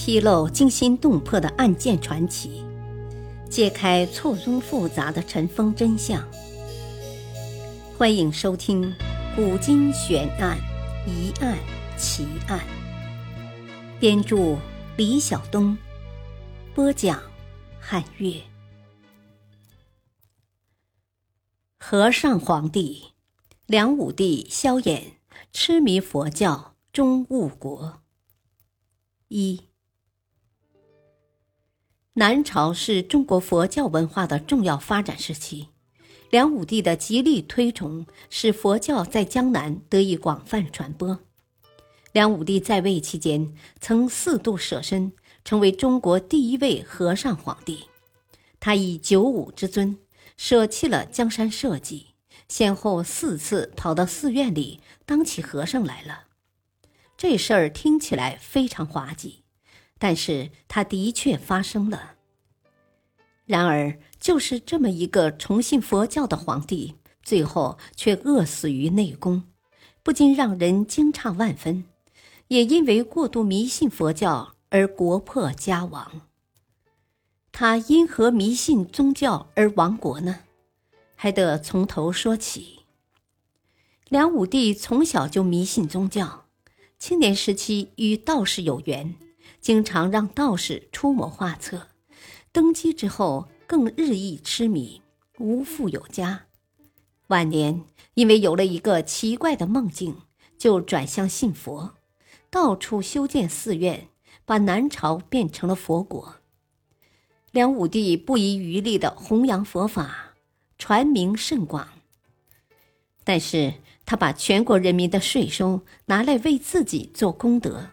披露惊心动魄的案件传奇，揭开错综复杂的尘封真相。欢迎收听《古今悬案、疑案、奇案》。编著：李晓东，播讲：汉月。和尚皇帝梁武帝萧衍痴迷佛教，终误国。一。南朝是中国佛教文化的重要发展时期，梁武帝的极力推崇使佛教在江南得以广泛传播。梁武帝在位期间，曾四度舍身，成为中国第一位和尚皇帝。他以九五之尊，舍弃了江山社稷，先后四次跑到寺院里当起和尚来了。这事儿听起来非常滑稽。但是他的确发生了。然而，就是这么一个崇信佛教的皇帝，最后却饿死于内宫，不禁让人惊诧万分。也因为过度迷信佛教而国破家亡。他因何迷信宗教而亡国呢？还得从头说起。梁武帝从小就迷信宗教，青年时期与道士有缘。经常让道士出谋划策，登基之后更日益痴迷，无富有家。晚年因为有了一个奇怪的梦境，就转向信佛，到处修建寺院，把南朝变成了佛国。梁武帝不遗余力的弘扬佛法，传名甚广。但是他把全国人民的税收拿来为自己做功德。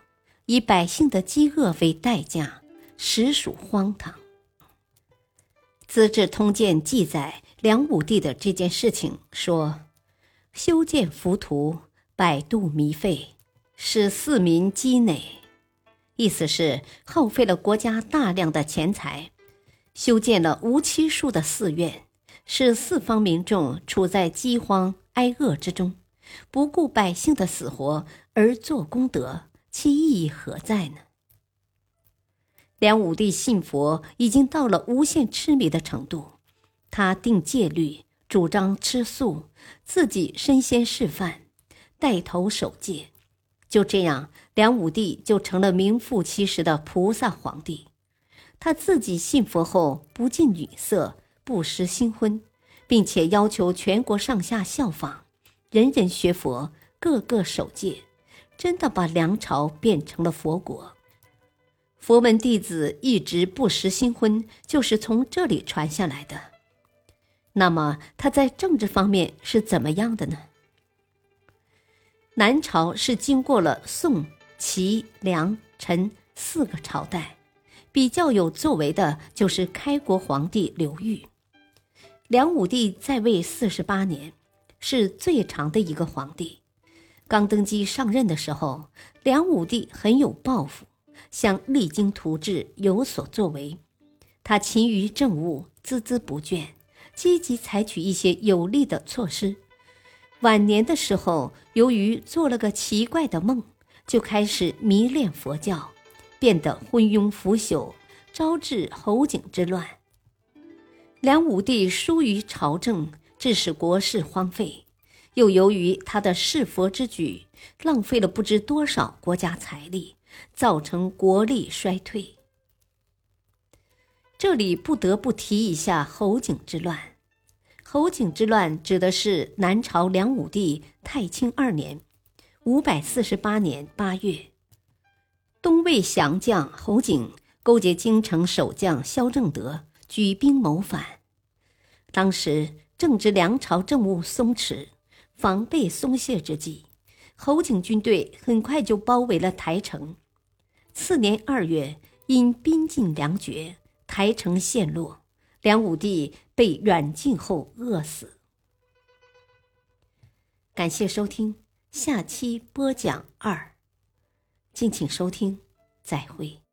以百姓的饥饿为代价，实属荒唐。《资治通鉴》记载梁武帝的这件事情说：“修建浮屠，百度糜费，使四民积馁。”意思是耗费了国家大量的钱财，修建了无期数的寺院，使四方民众处在饥荒挨饿之中，不顾百姓的死活而做功德。其意义何在呢？梁武帝信佛已经到了无限痴迷的程度，他定戒律，主张吃素，自己身先示范，带头守戒。就这样，梁武帝就成了名副其实的菩萨皇帝。他自己信佛后，不近女色，不失新婚，并且要求全国上下效仿，人人学佛，个个守戒。真的把梁朝变成了佛国，佛门弟子一直不识新婚，就是从这里传下来的。那么他在政治方面是怎么样的呢？南朝是经过了宋、齐、梁、陈四个朝代，比较有作为的就是开国皇帝刘裕。梁武帝在位四十八年，是最长的一个皇帝。刚登基上任的时候，梁武帝很有抱负，想励精图治，有所作为。他勤于政务，孜孜不倦，积极采取一些有利的措施。晚年的时候，由于做了个奇怪的梦，就开始迷恋佛教，变得昏庸腐朽，招致侯景之乱。梁武帝疏于朝政，致使国事荒废。又由于他的弑佛之举，浪费了不知多少国家财力，造成国力衰退。这里不得不提一下侯景之乱。侯景之乱指的是南朝梁武帝太清二年（五百四十八年八月），东魏降将侯景勾结京城守将萧正德，举兵谋反。当时正值梁朝政务松弛。防备松懈之际，侯景军队很快就包围了台城。次年二月，因兵尽粮绝，台城陷落，梁武帝被软禁后饿死。感谢收听，下期播讲二，敬请收听，再会。